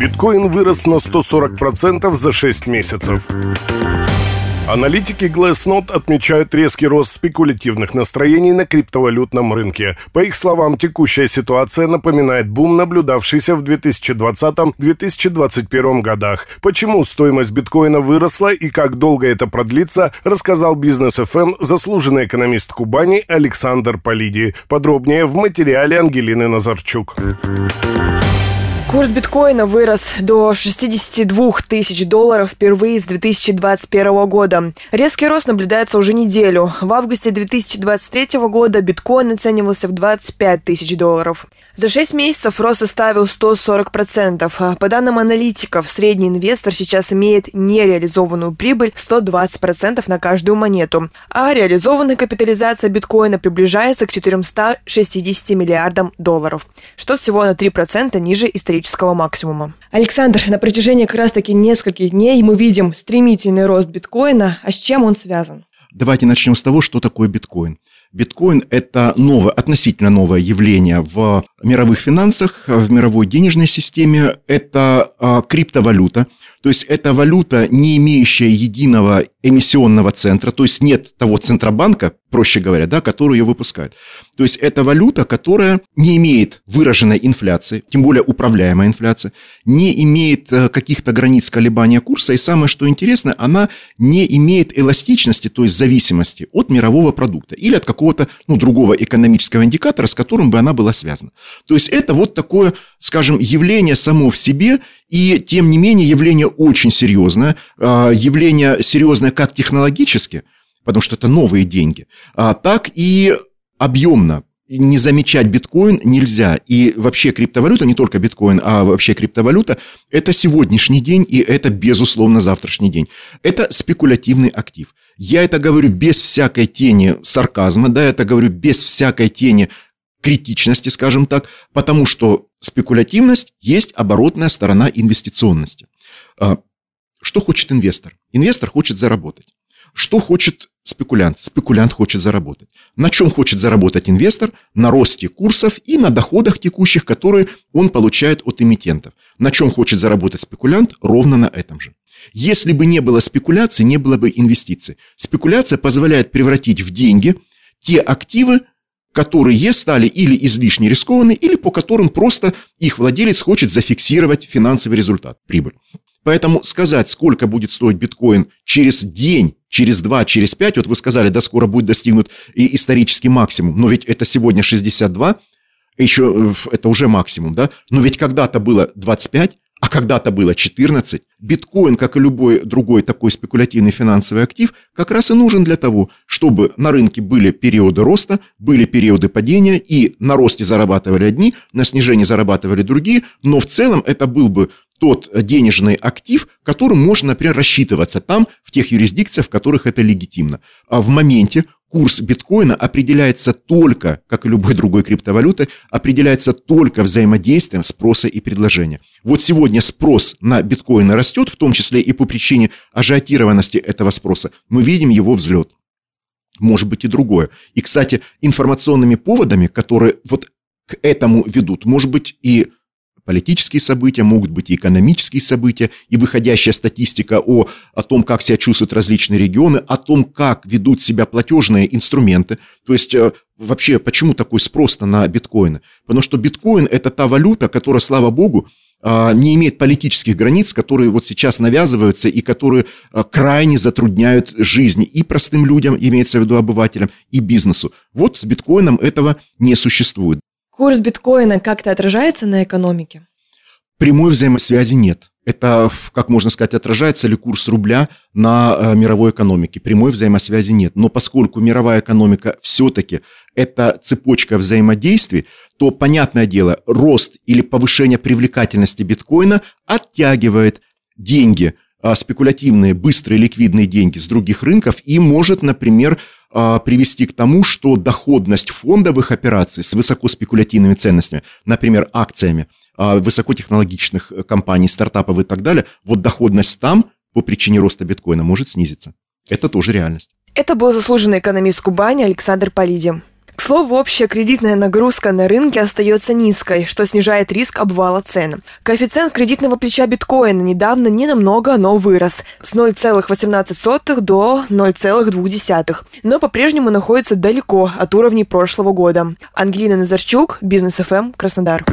Биткоин вырос на 140% за 6 месяцев. Аналитики Glassnode отмечают резкий рост спекулятивных настроений на криптовалютном рынке. По их словам, текущая ситуация напоминает бум, наблюдавшийся в 2020-2021 годах. Почему стоимость биткоина выросла и как долго это продлится, рассказал Бизнес ФМ эм заслуженный экономист Кубани Александр Полиди. Подробнее в материале Ангелины Назарчук. Курс биткоина вырос до 62 тысяч долларов впервые с 2021 года. Резкий рост наблюдается уже неделю. В августе 2023 года биткоин оценивался в 25 тысяч долларов. За 6 месяцев рост составил 140%. По данным аналитиков, средний инвестор сейчас имеет нереализованную прибыль в 120% на каждую монету, а реализованная капитализация биткоина приближается к 460 миллиардам долларов, что всего на 3% ниже исторического исторического максимума. Александр, на протяжении как раз-таки нескольких дней мы видим стремительный рост биткоина. А с чем он связан? Давайте начнем с того, что такое биткоин. Биткоин – это новое, относительно новое явление в мировых финансах, в мировой денежной системе. Это а, криптовалюта, то есть это валюта, не имеющая единого эмиссионного центра, то есть нет того центробанка, проще говоря, да, который ее выпускает. То есть это валюта, которая не имеет выраженной инфляции, тем более управляемой инфляции, не имеет э, каких-то границ колебания курса, и самое что интересно, она не имеет эластичности, то есть зависимости от мирового продукта или от какого-то ну, другого экономического индикатора, с которым бы она была связана. То есть это вот такое, скажем, явление само в себе, и тем не менее явление очень серьезное, а, явление серьезное как технологически – потому что это новые деньги, а так и объемно. Не замечать биткоин нельзя. И вообще криптовалюта, не только биткоин, а вообще криптовалюта, это сегодняшний день и это, безусловно, завтрашний день. Это спекулятивный актив. Я это говорю без всякой тени сарказма, да, это говорю без всякой тени критичности, скажем так, потому что спекулятивность есть оборотная сторона инвестиционности. А, что хочет инвестор? Инвестор хочет заработать. Что хочет спекулянт? Спекулянт хочет заработать. На чем хочет заработать инвестор? На росте курсов и на доходах текущих, которые он получает от эмитентов. На чем хочет заработать спекулянт? Ровно на этом же. Если бы не было спекуляции, не было бы инвестиций. Спекуляция позволяет превратить в деньги те активы, которые стали или излишне рискованы, или по которым просто их владелец хочет зафиксировать финансовый результат, прибыль. Поэтому сказать, сколько будет стоить биткоин через день, через два, через пять, вот вы сказали, да, скоро будет достигнут и исторический максимум, но ведь это сегодня 62, еще э, это уже максимум, да, но ведь когда-то было 25, а когда-то было 14. Биткоин, как и любой другой такой спекулятивный финансовый актив, как раз и нужен для того, чтобы на рынке были периоды роста, были периоды падения, и на росте зарабатывали одни, на снижении зарабатывали другие, но в целом это был бы тот денежный актив, которым можно, например, рассчитываться там, в тех юрисдикциях, в которых это легитимно. А в моменте курс биткоина определяется только, как и любой другой криптовалюты, определяется только взаимодействием спроса и предложения. Вот сегодня спрос на биткоины растет, в том числе и по причине ажиотированности этого спроса. Мы видим его взлет. Может быть и другое. И, кстати, информационными поводами, которые вот к этому ведут, может быть и политические события, могут быть и экономические события, и выходящая статистика о, о том, как себя чувствуют различные регионы, о том, как ведут себя платежные инструменты. То есть э, вообще почему такой спрос на биткоины? Потому что биткоин – это та валюта, которая, слава богу, э, не имеет политических границ, которые вот сейчас навязываются и которые э, крайне затрудняют жизни и простым людям, имеется в виду обывателям, и бизнесу. Вот с биткоином этого не существует. Курс биткоина как-то отражается на экономике? Прямой взаимосвязи нет. Это, как можно сказать, отражается ли курс рубля на э, мировой экономике. Прямой взаимосвязи нет. Но поскольку мировая экономика все-таки это цепочка взаимодействий, то, понятное дело, рост или повышение привлекательности биткоина оттягивает деньги, э, спекулятивные, быстрые, ликвидные деньги с других рынков и может, например, а, привести к тому, что доходность фондовых операций с высокоспекулятивными ценностями, например, акциями а, высокотехнологичных э, компаний, стартапов и так далее, вот доходность там по причине роста биткоина может снизиться. Это тоже реальность. Это был заслуженный экономист Кубани Александр Полиди. К слову, общая кредитная нагрузка на рынке остается низкой, что снижает риск обвала цен. Коэффициент кредитного плеча биткоина недавно не намного, но вырос с 0,18 до 0,2, но по-прежнему находится далеко от уровней прошлого года. Ангелина Назарчук, Бизнес ФМ, Краснодар.